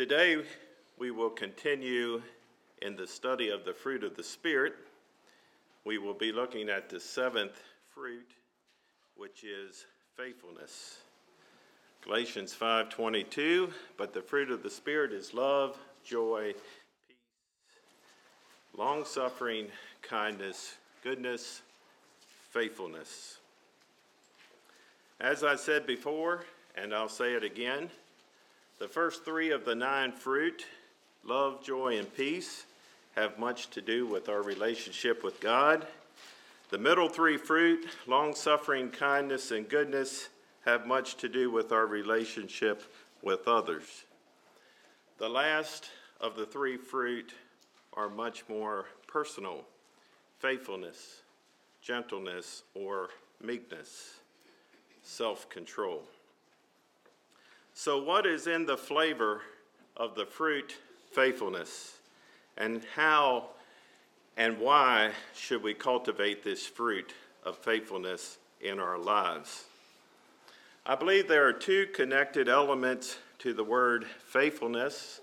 Today, we will continue in the study of the fruit of the Spirit. We will be looking at the seventh fruit, which is faithfulness. Galatians 5:22, but the fruit of the Spirit is love, joy, peace, long-suffering, kindness, goodness, faithfulness. As I said before, and I'll say it again, the first three of the nine fruit, love, joy, and peace, have much to do with our relationship with God. The middle three fruit, long suffering, kindness, and goodness, have much to do with our relationship with others. The last of the three fruit are much more personal faithfulness, gentleness, or meekness, self control. So, what is in the flavor of the fruit faithfulness? And how and why should we cultivate this fruit of faithfulness in our lives? I believe there are two connected elements to the word faithfulness.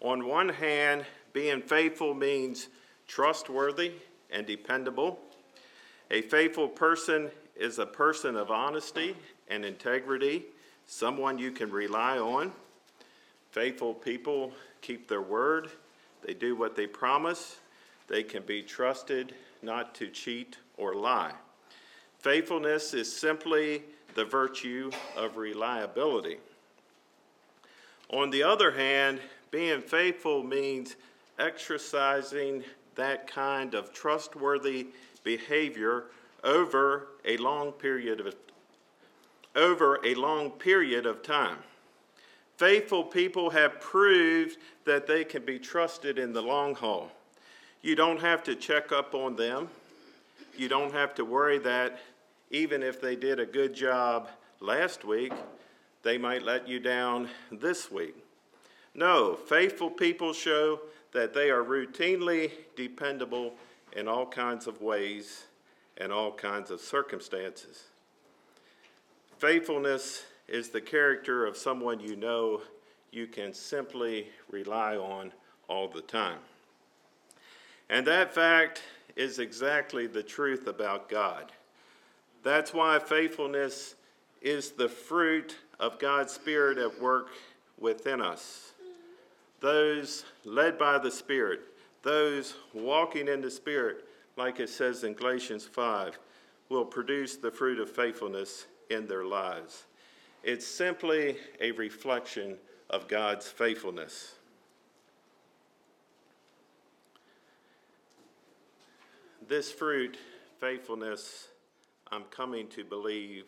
On one hand, being faithful means trustworthy and dependable. A faithful person is a person of honesty and integrity someone you can rely on. Faithful people keep their word, they do what they promise, they can be trusted not to cheat or lie. Faithfulness is simply the virtue of reliability. On the other hand, being faithful means exercising that kind of trustworthy behavior over a long period of over a long period of time. Faithful people have proved that they can be trusted in the long haul. You don't have to check up on them. You don't have to worry that even if they did a good job last week, they might let you down this week. No, faithful people show that they are routinely dependable in all kinds of ways and all kinds of circumstances. Faithfulness is the character of someone you know you can simply rely on all the time. And that fact is exactly the truth about God. That's why faithfulness is the fruit of God's Spirit at work within us. Those led by the Spirit, those walking in the Spirit, like it says in Galatians 5, will produce the fruit of faithfulness in their lives. It's simply a reflection of God's faithfulness. This fruit, faithfulness, I'm coming to believe,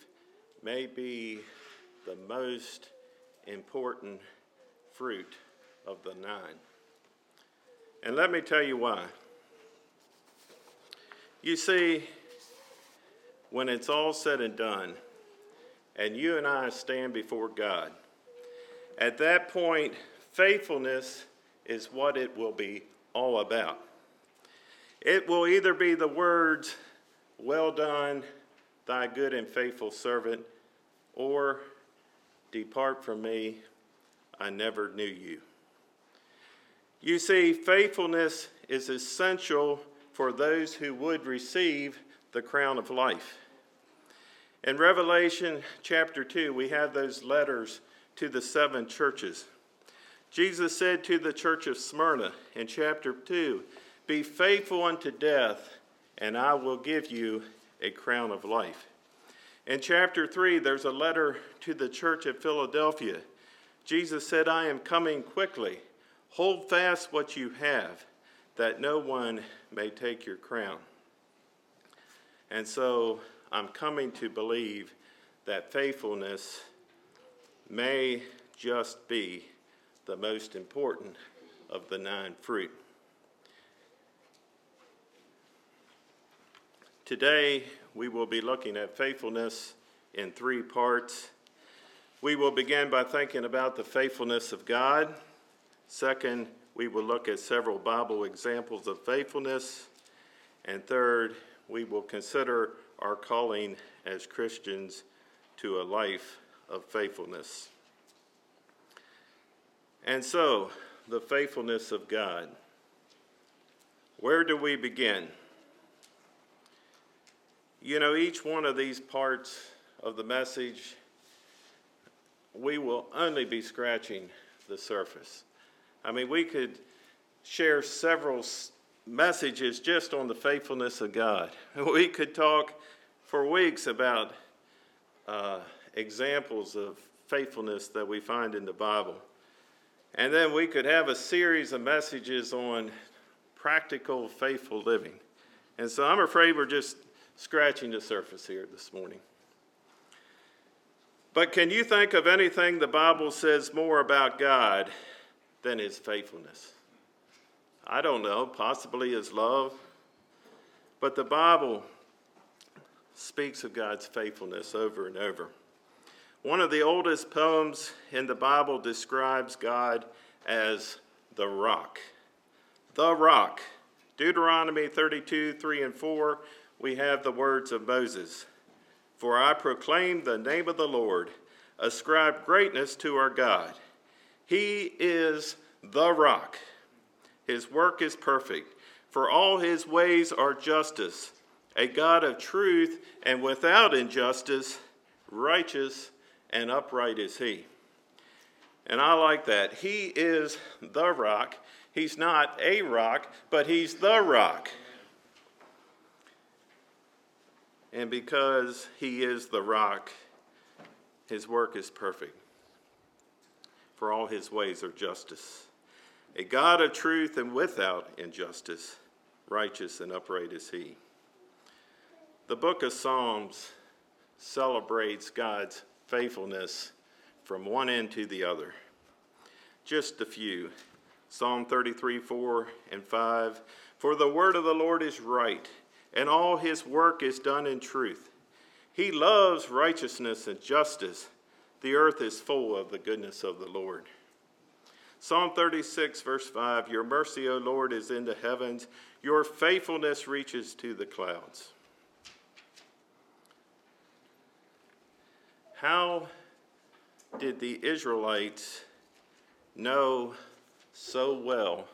may be the most important fruit of the nine. And let me tell you why. You see, when it's all said and done, and you and I stand before God. At that point, faithfulness is what it will be all about. It will either be the words, Well done, thy good and faithful servant, or Depart from me, I never knew you. You see, faithfulness is essential for those who would receive the crown of life. In Revelation chapter 2, we have those letters to the seven churches. Jesus said to the church of Smyrna in chapter 2, Be faithful unto death, and I will give you a crown of life. In chapter 3, there's a letter to the church of Philadelphia. Jesus said, I am coming quickly. Hold fast what you have, that no one may take your crown. And so I'm coming to believe that faithfulness may just be the most important of the nine fruit. Today, we will be looking at faithfulness in three parts. We will begin by thinking about the faithfulness of God. Second, we will look at several Bible examples of faithfulness. And third, we will consider our calling as Christians to a life of faithfulness. And so, the faithfulness of God. Where do we begin? You know, each one of these parts of the message, we will only be scratching the surface. I mean, we could share several messages just on the faithfulness of God. We could talk for weeks about uh, examples of faithfulness that we find in the Bible. And then we could have a series of messages on practical, faithful living. And so I'm afraid we're just scratching the surface here this morning. But can you think of anything the Bible says more about God than his faithfulness? I don't know, possibly his love. But the Bible speaks of God's faithfulness over and over. One of the oldest poems in the Bible describes God as the rock. The rock. Deuteronomy 32, 3 and 4, we have the words of Moses For I proclaim the name of the Lord, ascribe greatness to our God. He is the rock. His work is perfect, for all his ways are justice, a God of truth and without injustice, righteous and upright is he. And I like that. He is the rock. He's not a rock, but he's the rock. And because he is the rock, his work is perfect. For all his ways are justice. A God of truth and without injustice, righteous and upright is he. The book of Psalms celebrates God's faithfulness from one end to the other. Just a few. Psalm 33, 4 and 5. For the word of the Lord is right, and all his work is done in truth. He loves righteousness and justice. The earth is full of the goodness of the Lord. Psalm 36, verse 5 Your mercy, O Lord, is in the heavens, your faithfulness reaches to the clouds. How did the Israelites know so well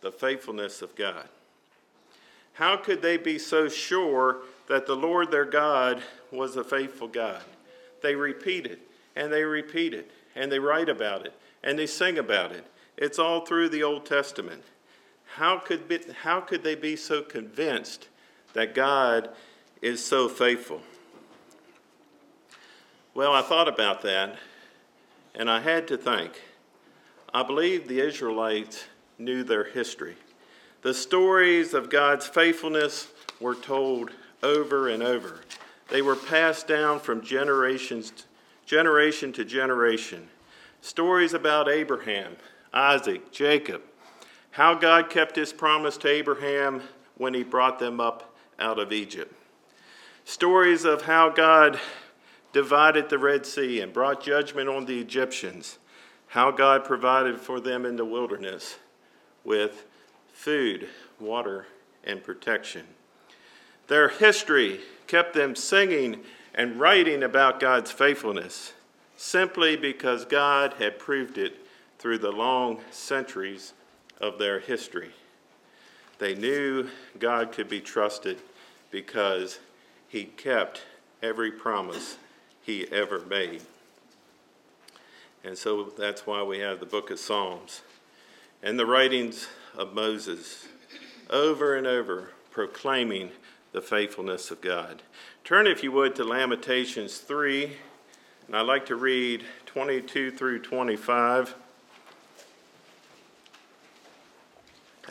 the faithfulness of God? How could they be so sure that the Lord their God was a faithful God? They repeat it and they repeat it and they write about it and they sing about it. It's all through the Old Testament. How could, be, how could they be so convinced that God is so faithful? Well, I thought about that, and I had to think. I believe the Israelites knew their history. The stories of God's faithfulness were told over and over. They were passed down from generations generation to generation. Stories about Abraham, Isaac, Jacob, how God kept his promise to Abraham when he brought them up out of Egypt. Stories of how God divided the Red Sea and brought judgment on the Egyptians, how God provided for them in the wilderness with food, water, and protection. Their history kept them singing and writing about God's faithfulness simply because God had proved it through the long centuries of their history. They knew God could be trusted because he kept every promise he ever made. And so that's why we have the book of Psalms and the writings of Moses over and over proclaiming the faithfulness of God. Turn, if you would, to Lamentations 3, and I'd like to read 22 through 25.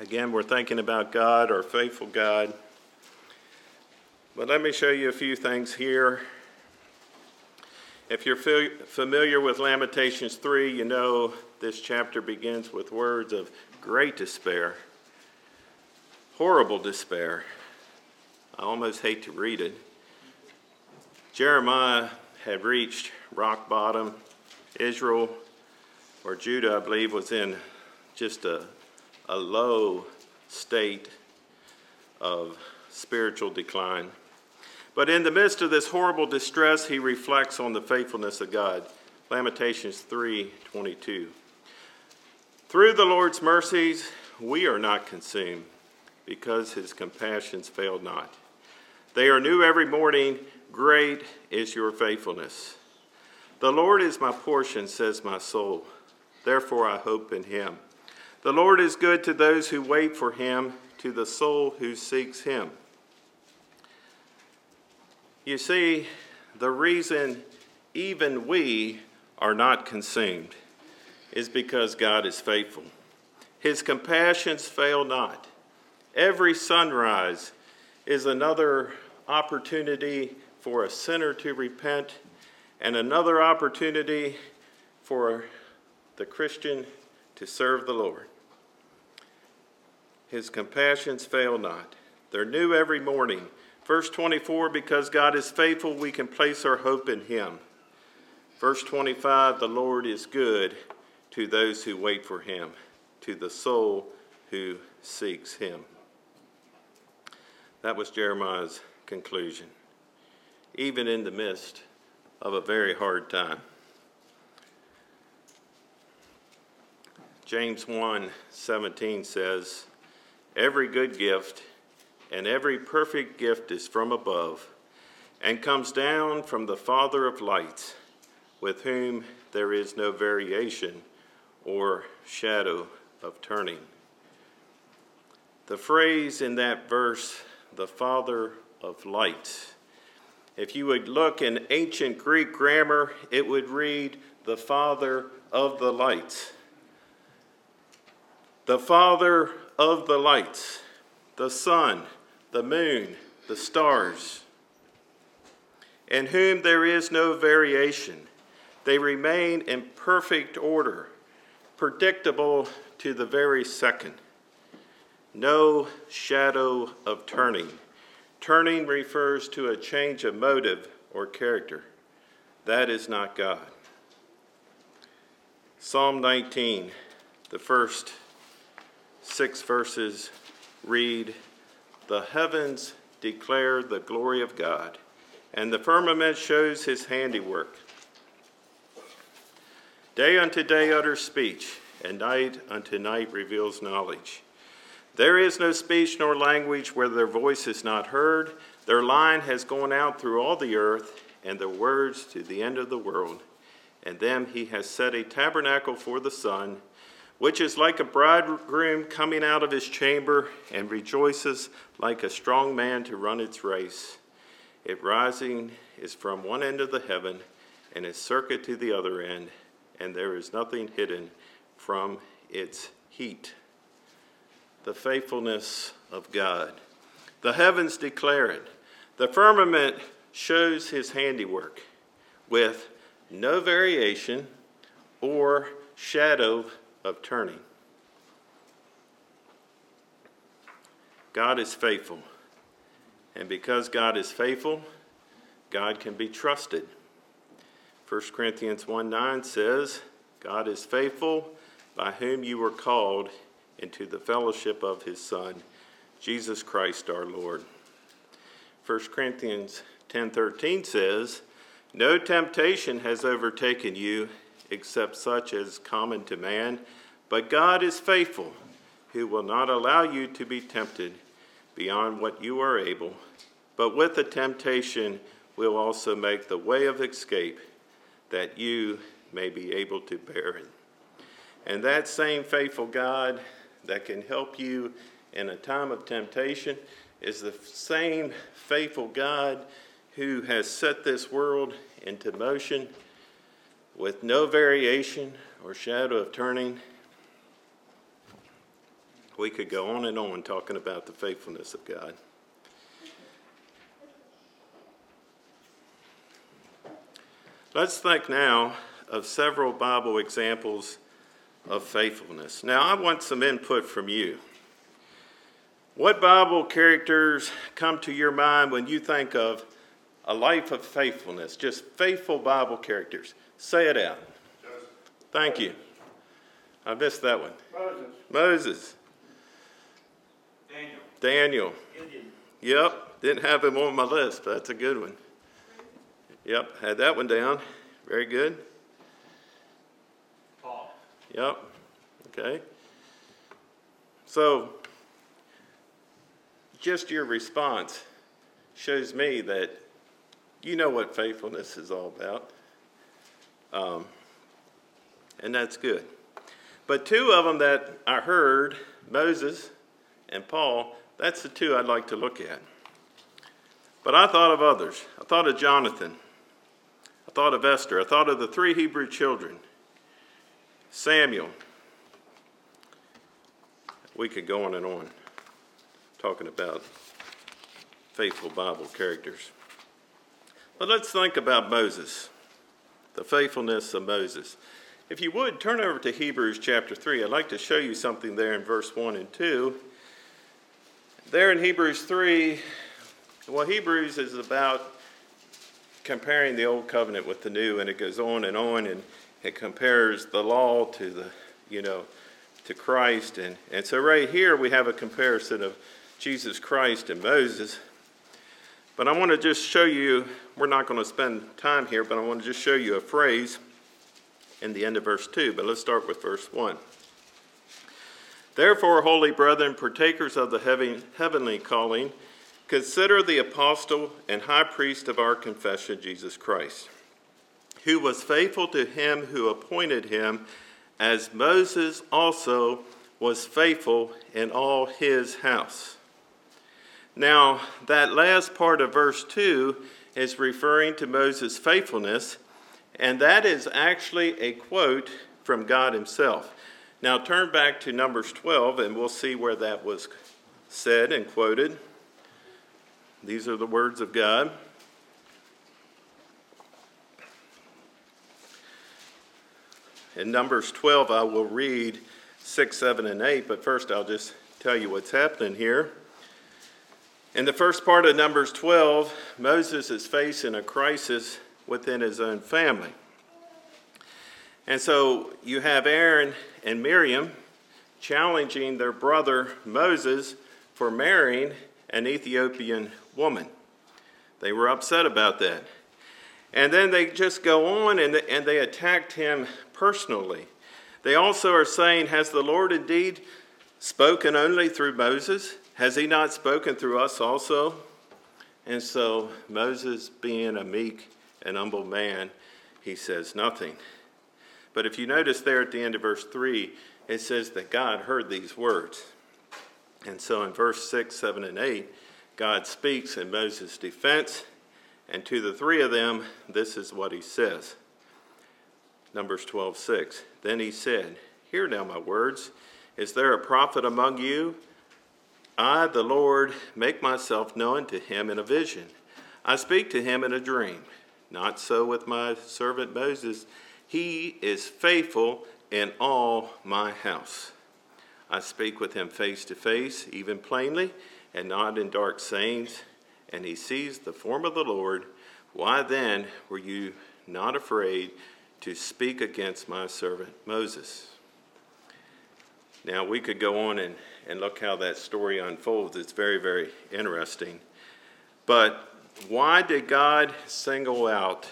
Again, we're thinking about God, our faithful God. But let me show you a few things here if you're familiar with Lamentations 3, you know this chapter begins with words of great despair, horrible despair. I almost hate to read it. Jeremiah had reached rock bottom. Israel, or Judah, I believe, was in just a, a low state of spiritual decline. But in the midst of this horrible distress, he reflects on the faithfulness of God. Lamentations 3:22. Through the Lord's mercies, we are not consumed, because his compassions fail not. They are new every morning. Great is your faithfulness. The Lord is my portion, says my soul. Therefore I hope in him. The Lord is good to those who wait for him, to the soul who seeks him. You see, the reason even we are not consumed is because God is faithful. His compassions fail not. Every sunrise is another opportunity for a sinner to repent and another opportunity for the Christian to serve the Lord. His compassions fail not. They're new every morning. Verse 24 because God is faithful, we can place our hope in Him. Verse 25 the Lord is good to those who wait for Him, to the soul who seeks Him. That was Jeremiah's conclusion, even in the midst of a very hard time. James 1 17 says, Every good gift and every perfect gift is from above and comes down from the Father of lights, with whom there is no variation or shadow of turning. The phrase in that verse, the Father of lights, if you would look in ancient Greek grammar, it would read the Father of the lights. The Father of the lights, the sun, the moon, the stars, in whom there is no variation. They remain in perfect order, predictable to the very second. No shadow of turning. Turning refers to a change of motive or character. That is not God. Psalm 19, the first six verses read The heavens declare the glory of God, and the firmament shows his handiwork. Day unto day utters speech, and night unto night reveals knowledge. There is no speech nor language where their voice is not heard. Their line has gone out through all the earth, and their words to the end of the world. And them he has set a tabernacle for the sun which is like a bridegroom coming out of his chamber and rejoices like a strong man to run its race. It rising is from one end of the heaven and its circuit to the other end, and there is nothing hidden from its heat. The faithfulness of God. The heavens declare it. The firmament shows his handiwork with no variation or shadow of turning. God is faithful. And because God is faithful, God can be trusted. 1 Corinthians 1 9 says, God is faithful, by whom you were called into the fellowship of his Son, Jesus Christ our Lord. 1 Corinthians 10:13 says, "No temptation has overtaken you except such as common to man. But God is faithful, who will not allow you to be tempted beyond what you are able, but with the temptation will also make the way of escape that you may be able to bear it. And that same faithful God that can help you in a time of temptation is the same faithful God who has set this world into motion with no variation or shadow of turning. We could go on and on talking about the faithfulness of God. Let's think now of several Bible examples of faithfulness. Now, I want some input from you. What Bible characters come to your mind when you think of a life of faithfulness? Just faithful Bible characters. Say it out. Joseph. Thank you. I missed that one. Moses. Moses. Daniel. Daniel. Gideon. Yep. Didn't have him on my list, but that's a good one. Yep. Had that one down. Very good. Paul. Yep. Okay? So, just your response shows me that you know what faithfulness is all about. Um, and that's good. But two of them that I heard, Moses and Paul, that's the two I'd like to look at. But I thought of others. I thought of Jonathan. I thought of Esther. I thought of the three Hebrew children Samuel. We could go on and on talking about faithful Bible characters. But let's think about Moses, the faithfulness of Moses. If you would, turn over to Hebrews chapter 3. I'd like to show you something there in verse 1 and 2. There in Hebrews 3, well, Hebrews is about comparing the old covenant with the new, and it goes on and on, and it compares the law to the, you know, to Christ. And, and so right here we have a comparison of Jesus Christ and Moses. But I want to just show you, we're not going to spend time here, but I want to just show you a phrase in the end of verse 2. But let's start with verse 1. Therefore, holy brethren, partakers of the heavenly calling, consider the apostle and high priest of our confession, Jesus Christ, who was faithful to him who appointed him, as Moses also was faithful in all his house. Now, that last part of verse 2 is referring to Moses' faithfulness, and that is actually a quote from God Himself. Now, turn back to Numbers 12, and we'll see where that was said and quoted. These are the words of God. In Numbers 12, I will read 6, 7, and 8, but first I'll just tell you what's happening here. In the first part of Numbers 12, Moses is facing a crisis within his own family. And so you have Aaron and Miriam challenging their brother Moses for marrying an Ethiopian woman. They were upset about that. And then they just go on and, and they attacked him personally. They also are saying, Has the Lord indeed spoken only through Moses? Has he not spoken through us also? And so Moses, being a meek and humble man, he says nothing. But if you notice there at the end of verse 3, it says that God heard these words. And so in verse 6, 7, and 8, God speaks in Moses' defense. And to the three of them, this is what he says. Numbers 12, 6. Then he said, Hear now my words. Is there a prophet among you? I, the Lord, make myself known to him in a vision. I speak to him in a dream. Not so with my servant Moses. He is faithful in all my house. I speak with him face to face, even plainly, and not in dark sayings, and he sees the form of the Lord. Why then were you not afraid to speak against my servant Moses? Now, we could go on and, and look how that story unfolds. It's very, very interesting. But why did God single out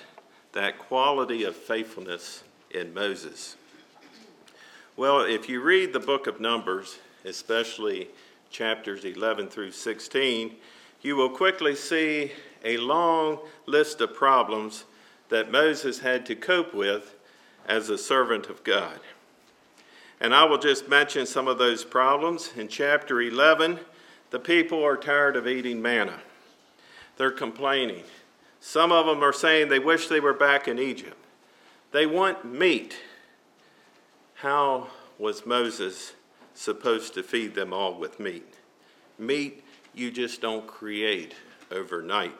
that quality of faithfulness in Moses? Well, if you read the book of Numbers, especially chapters 11 through 16, you will quickly see a long list of problems that Moses had to cope with as a servant of God. And I will just mention some of those problems. In chapter 11, the people are tired of eating manna. They're complaining. Some of them are saying they wish they were back in Egypt. They want meat. How was Moses supposed to feed them all with meat? Meat you just don't create overnight.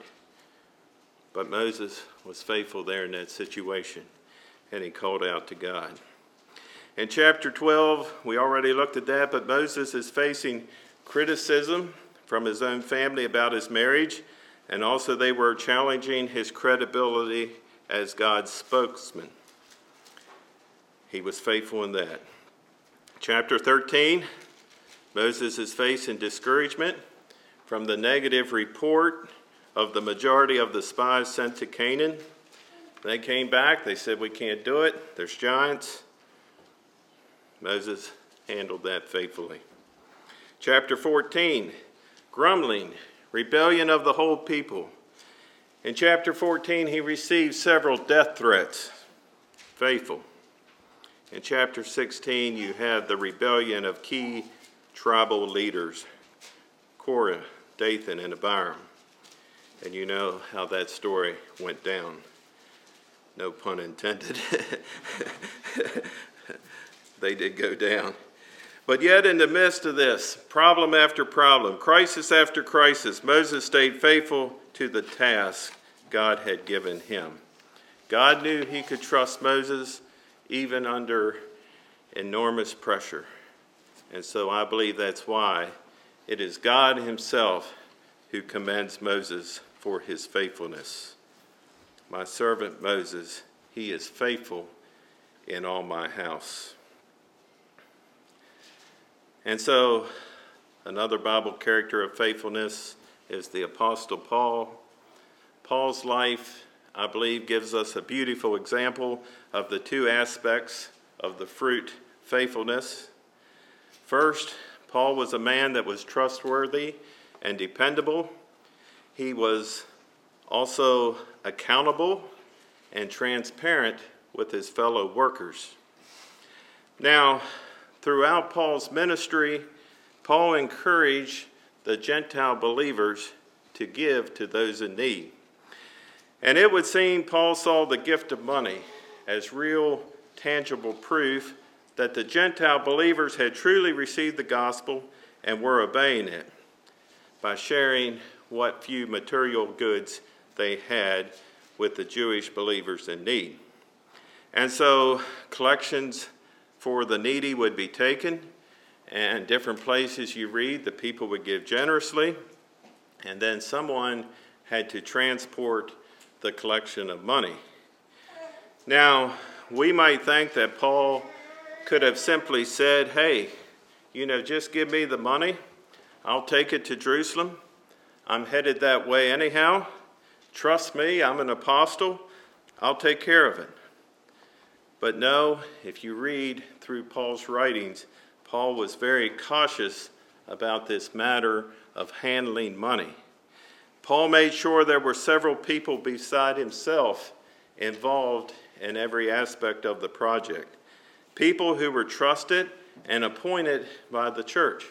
But Moses was faithful there in that situation, and he called out to God. In chapter 12, we already looked at that, but Moses is facing criticism from his own family about his marriage and also they were challenging his credibility as God's spokesman. He was faithful in that. Chapter 13 Moses is facing discouragement from the negative report of the majority of the spies sent to Canaan. They came back, they said, We can't do it, there's giants. Moses handled that faithfully. Chapter 14 Grumbling, rebellion of the whole people. In chapter 14, he received several death threats. Faithful. In chapter 16, you have the rebellion of key tribal leaders Korah, Dathan, and Abiram. And you know how that story went down. No pun intended. they did go down. But yet, in the midst of this, problem after problem, crisis after crisis, Moses stayed faithful to the task God had given him. God knew he could trust Moses even under enormous pressure. And so I believe that's why it is God himself who commends Moses for his faithfulness. My servant Moses, he is faithful in all my house. And so, another Bible character of faithfulness is the Apostle Paul. Paul's life, I believe, gives us a beautiful example of the two aspects of the fruit faithfulness. First, Paul was a man that was trustworthy and dependable. He was also accountable and transparent with his fellow workers. Now, throughout Paul's ministry, Paul encouraged the Gentile believers to give to those in need. And it would seem Paul saw the gift of money as real, tangible proof that the Gentile believers had truly received the gospel and were obeying it by sharing what few material goods they had with the Jewish believers in need. And so collections for the needy would be taken, and different places you read, the people would give generously, and then someone had to transport the collection of money. Now, we might think that Paul could have simply said, Hey, you know, just give me the money. I'll take it to Jerusalem. I'm headed that way anyhow. Trust me, I'm an apostle. I'll take care of it. But no, if you read through Paul's writings, Paul was very cautious about this matter of handling money. Paul made sure there were several people beside himself involved in every aspect of the project. People who were trusted and appointed by the church.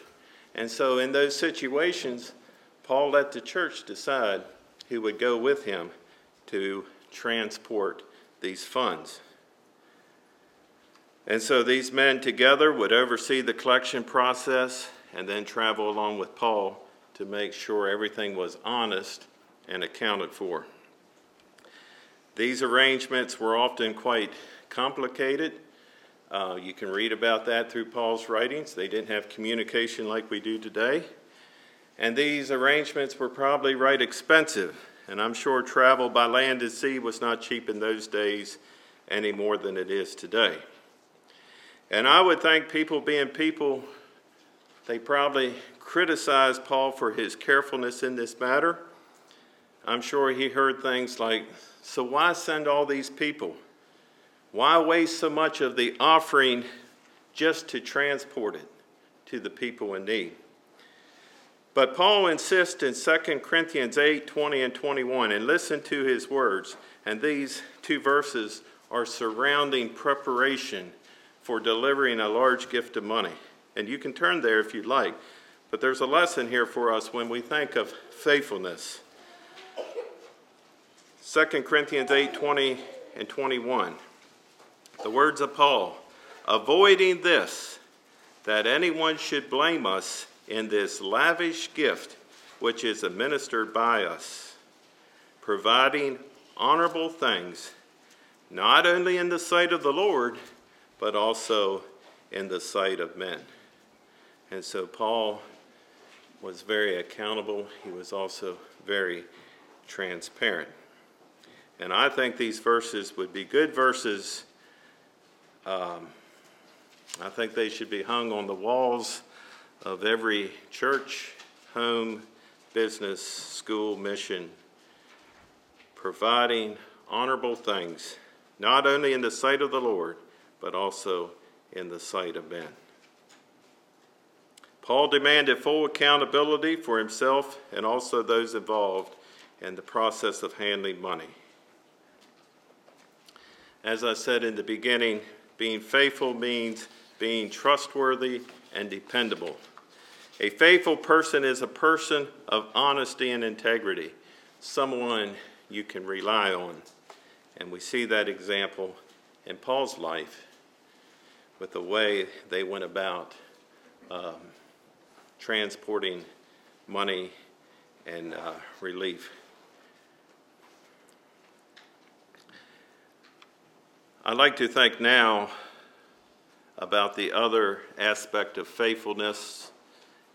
And so, in those situations, Paul let the church decide who would go with him to transport these funds. And so these men together would oversee the collection process and then travel along with Paul to make sure everything was honest and accounted for. These arrangements were often quite complicated. Uh, you can read about that through Paul's writings. They didn't have communication like we do today. And these arrangements were probably right expensive. And I'm sure travel by land and sea was not cheap in those days any more than it is today. And I would think people being people, they probably criticized Paul for his carefulness in this matter. I'm sure he heard things like, So why send all these people? Why waste so much of the offering just to transport it to the people in need? But Paul insists in 2 Corinthians 8 20 and 21, and listen to his words. And these two verses are surrounding preparation for delivering a large gift of money. And you can turn there if you'd like. But there's a lesson here for us when we think of faithfulness. 2 Corinthians 8 20 and 21. The words of Paul avoiding this, that anyone should blame us in this lavish gift which is administered by us, providing honorable things, not only in the sight of the Lord but also in the sight of men. And so Paul was very accountable. He was also very transparent. And I think these verses would be good verses. Um, I think they should be hung on the walls of every church, home, business, school, mission, providing honorable things, not only in the sight of the Lord but also in the sight of men. Paul demanded full accountability for himself and also those involved in the process of handling money. As I said in the beginning, being faithful means being trustworthy and dependable. A faithful person is a person of honesty and integrity, someone you can rely on. And we see that example in Paul's life with the way they went about um, transporting money and uh, relief. I'd like to think now about the other aspect of faithfulness,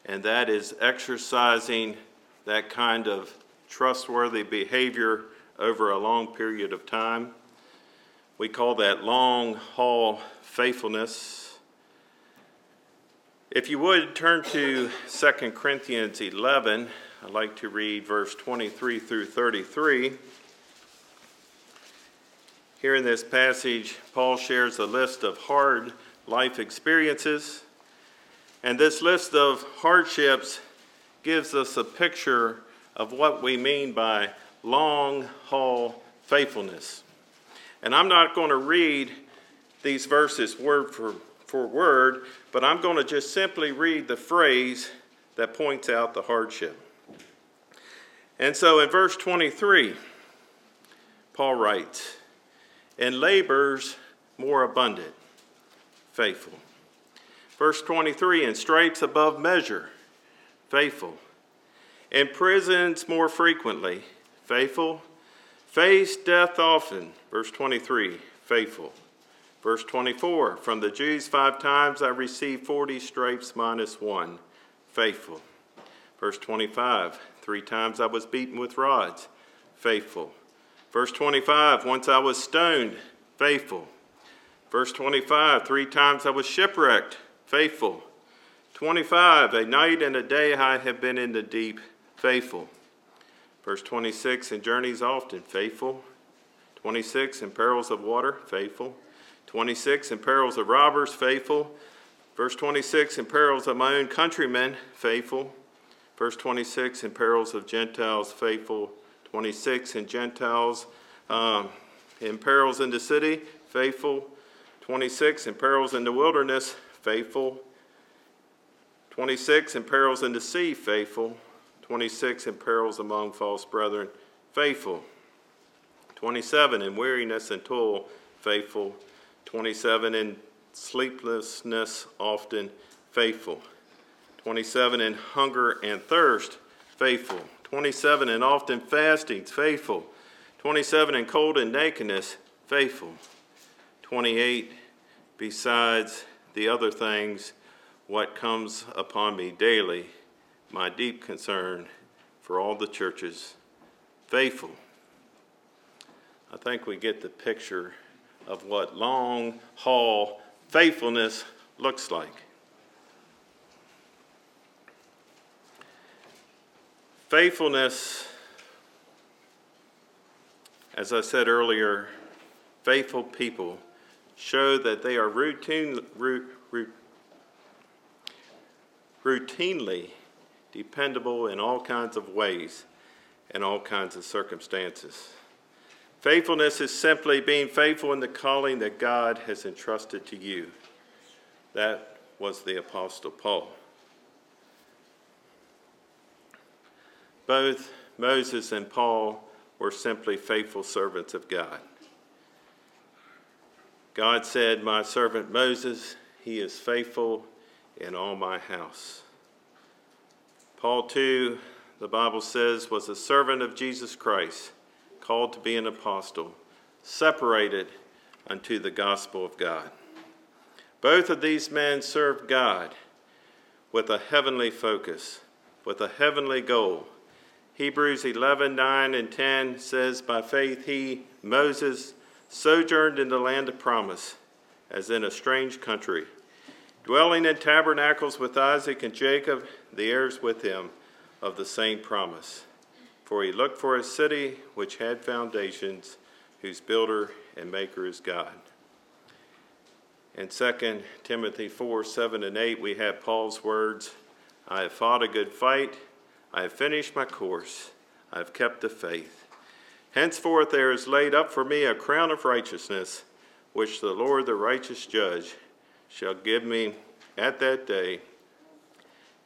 and that is exercising that kind of trustworthy behavior over a long period of time. We call that long haul faithfulness. If you would turn to 2 Corinthians 11, I'd like to read verse 23 through 33. Here in this passage, Paul shares a list of hard life experiences, and this list of hardships gives us a picture of what we mean by long haul faithfulness. And I'm not going to read these verses word for, for word, but I'm going to just simply read the phrase that points out the hardship. And so in verse 23, Paul writes, In labors more abundant, faithful. Verse 23, in stripes above measure, faithful. In prisons more frequently, faithful. Face death often, verse 23, faithful. Verse 24, from the Jews five times I received 40 stripes minus one, faithful. Verse 25, three times I was beaten with rods, faithful. Verse 25, once I was stoned, faithful. Verse 25, three times I was shipwrecked, faithful. 25, a night and a day I have been in the deep, faithful. Verse 26, in journeys often, faithful. 26, in perils of water, faithful. 26, in perils of robbers, faithful. Verse 26, in perils of my own countrymen, faithful. Verse 26, in perils of Gentiles, faithful. 26, in Gentiles, um, in perils in the city, faithful. 26, in perils in the wilderness, faithful. 26, in perils in the sea, faithful. 26, in perils among false brethren, faithful. 27, in weariness and toil, faithful. 27, in sleeplessness, often faithful. 27, in hunger and thirst, faithful. 27, in often fastings, faithful. 27, in cold and nakedness, faithful. 28, besides the other things, what comes upon me daily, my deep concern for all the churches, faithful. I think we get the picture of what long haul faithfulness looks like. Faithfulness, as I said earlier, faithful people show that they are routine, routinely dependable in all kinds of ways and all kinds of circumstances. Faithfulness is simply being faithful in the calling that God has entrusted to you. That was the Apostle Paul. Both Moses and Paul were simply faithful servants of God. God said, My servant Moses, he is faithful in all my house. Paul, too, the Bible says, was a servant of Jesus Christ, called to be an apostle, separated unto the gospel of God. Both of these men served God with a heavenly focus, with a heavenly goal. Hebrews 11 9 and 10 says, By faith he, Moses, sojourned in the land of promise, as in a strange country dwelling in tabernacles with Isaac and Jacob, the heirs with him of the same promise. For he looked for a city which had foundations, whose builder and maker is God. In 2 Timothy 4 7 and 8, we have Paul's words I have fought a good fight. I have finished my course. I have kept the faith. Henceforth there is laid up for me a crown of righteousness, which the Lord, the righteous judge, shall give me at that day,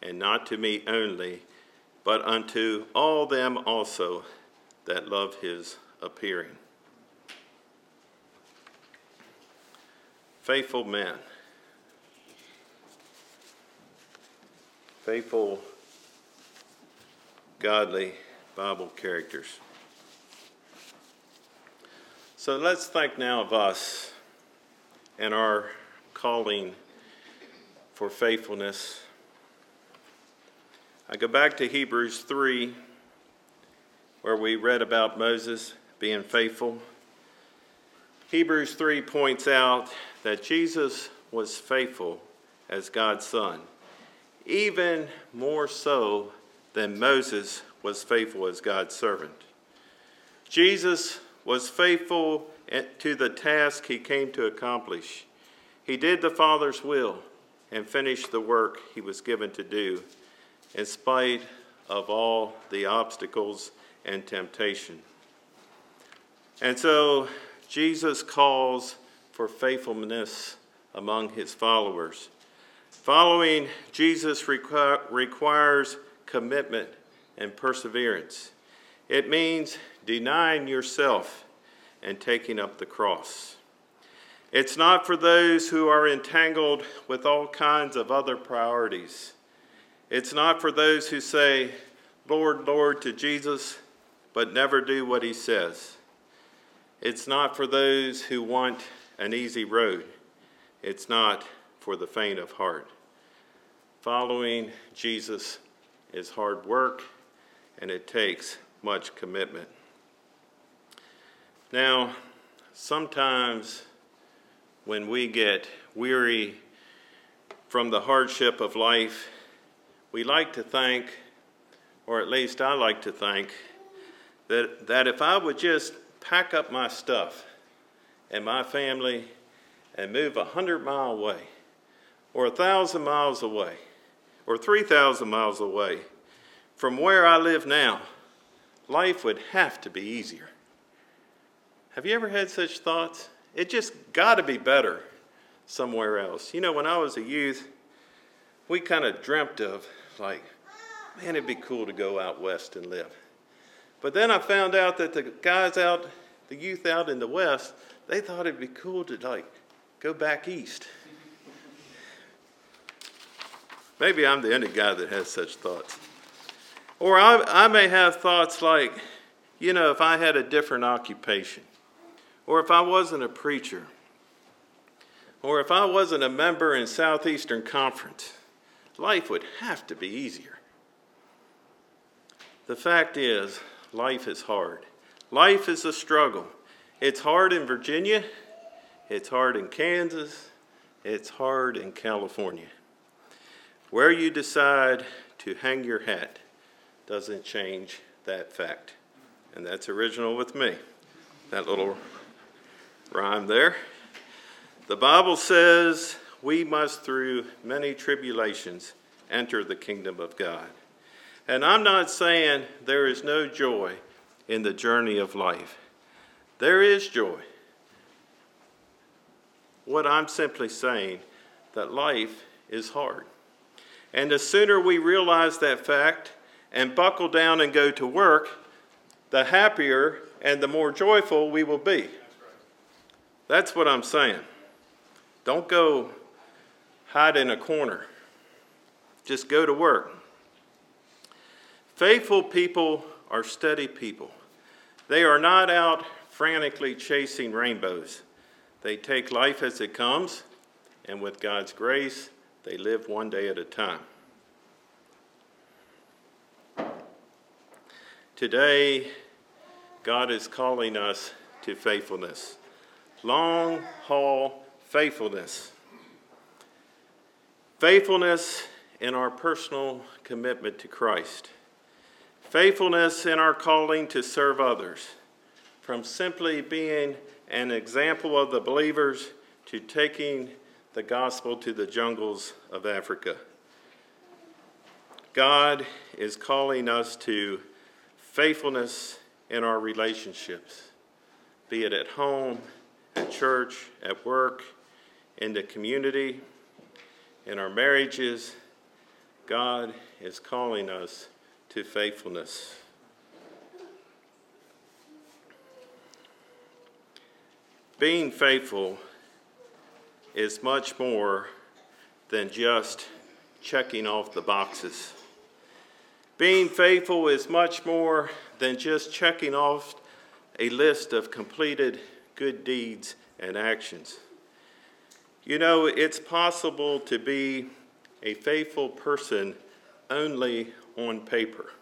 and not to me only, but unto all them also that love his appearing. Faithful men, faithful, godly Bible characters. So let's think now of us and our calling for faithfulness. I go back to Hebrews 3, where we read about Moses being faithful. Hebrews 3 points out that Jesus was faithful as God's Son, even more so than Moses was faithful as God's servant. Jesus was faithful to the task he came to accomplish. He did the Father's will and finished the work he was given to do, in spite of all the obstacles and temptation. And so Jesus calls for faithfulness among his followers. Following Jesus requ- requires commitment and perseverance. It means denying yourself and taking up the cross. It's not for those who are entangled with all kinds of other priorities. It's not for those who say, Lord, Lord, to Jesus, but never do what he says. It's not for those who want an easy road. It's not for the faint of heart. Following Jesus is hard work and it takes much commitment. Now, sometimes when we get weary from the hardship of life, we like to think, or at least I like to think, that, that if I would just pack up my stuff and my family and move a hundred mile away, or a thousand miles away, or 3,000 miles away from where I live now, life would have to be easier. Have you ever had such thoughts? It just got to be better somewhere else. You know, when I was a youth, we kind of dreamt of, like, man, it'd be cool to go out west and live. But then I found out that the guys out, the youth out in the west, they thought it'd be cool to, like, go back east. Maybe I'm the only guy that has such thoughts. Or I, I may have thoughts like, you know, if I had a different occupation, or if I wasn't a preacher, or if I wasn't a member in Southeastern Conference, life would have to be easier. The fact is, life is hard. Life is a struggle. It's hard in Virginia, it's hard in Kansas, it's hard in California. Where you decide to hang your hat doesn't change that fact. And that's original with me. That little rhyme there. The Bible says we must, through many tribulations, enter the kingdom of God. And I'm not saying there is no joy in the journey of life, there is joy. What I'm simply saying that life is hard. And the sooner we realize that fact, and buckle down and go to work, the happier and the more joyful we will be. That's what I'm saying. Don't go hide in a corner, just go to work. Faithful people are steady people. They are not out frantically chasing rainbows. They take life as it comes, and with God's grace, they live one day at a time. Today, God is calling us to faithfulness. Long haul faithfulness. Faithfulness in our personal commitment to Christ. Faithfulness in our calling to serve others. From simply being an example of the believers to taking the gospel to the jungles of Africa. God is calling us to faithfulness in our relationships, be it at home, at church, at work, in the community, in our marriages. God is calling us to faithfulness. Being faithful is much more than just checking off the boxes. Being faithful is much more than just checking off a list of completed good deeds and actions. You know, it's possible to be a faithful person only on paper.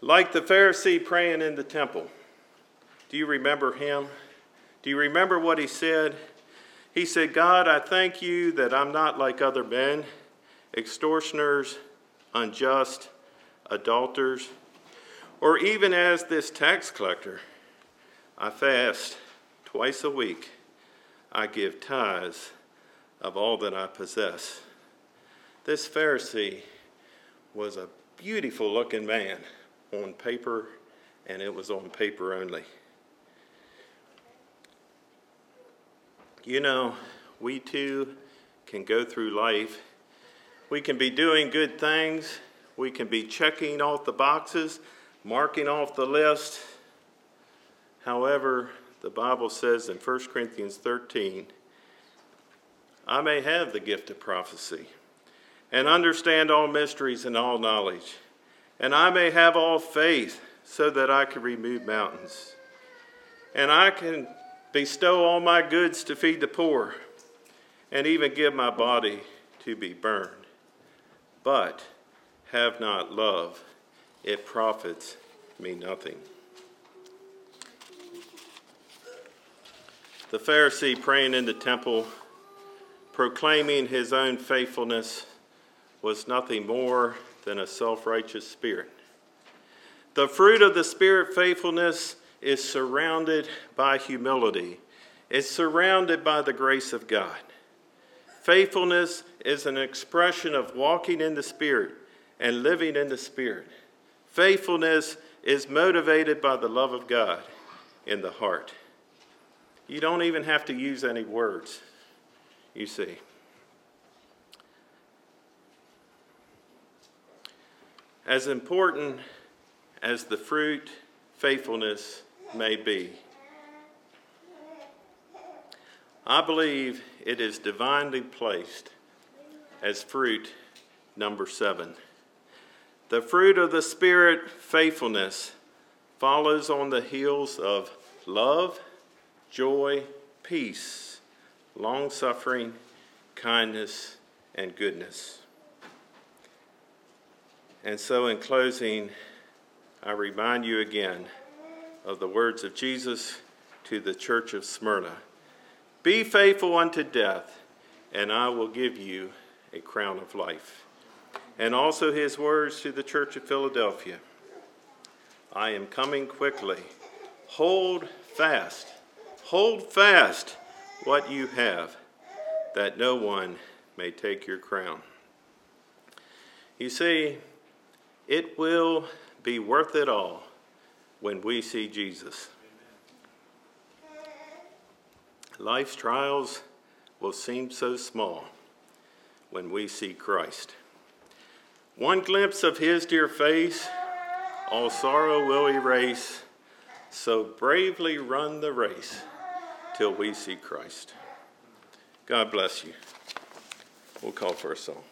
Like the Pharisee praying in the temple. Do you remember him? Do you remember what he said? He said, God, I thank you that I'm not like other men, extortioners, unjust, adulterers, or even as this tax collector. I fast twice a week. I give tithes of all that I possess. This Pharisee was a beautiful looking man on paper, and it was on paper only. You know, we too can go through life. We can be doing good things. We can be checking off the boxes, marking off the list. However, the Bible says in 1 Corinthians 13, I may have the gift of prophecy and understand all mysteries and all knowledge, and I may have all faith so that I can remove mountains, and I can bestow all my goods to feed the poor, and even give my body to be burned. But have not love, it profits me nothing. The Pharisee praying in the temple, proclaiming his own faithfulness, was nothing more than a self righteous spirit. The fruit of the Spirit faithfulness is surrounded by humility, it's surrounded by the grace of God. Faithfulness is an expression of walking in the Spirit and living in the Spirit. Faithfulness is motivated by the love of God in the heart. You don't even have to use any words, you see. As important as the fruit faithfulness may be. I believe it is divinely placed as fruit number seven. The fruit of the Spirit, faithfulness, follows on the heels of love, joy, peace, long suffering, kindness, and goodness. And so, in closing, I remind you again of the words of Jesus to the church of Smyrna Be faithful unto death, and I will give you a crown of life. And also his words to the church of Philadelphia I am coming quickly. Hold fast, hold fast what you have, that no one may take your crown. You see, it will be worth it all when we see Jesus. Life's trials will seem so small when we see Christ. One glimpse of his dear face, all sorrow will erase. So bravely run the race till we see Christ. God bless you. We'll call for a song.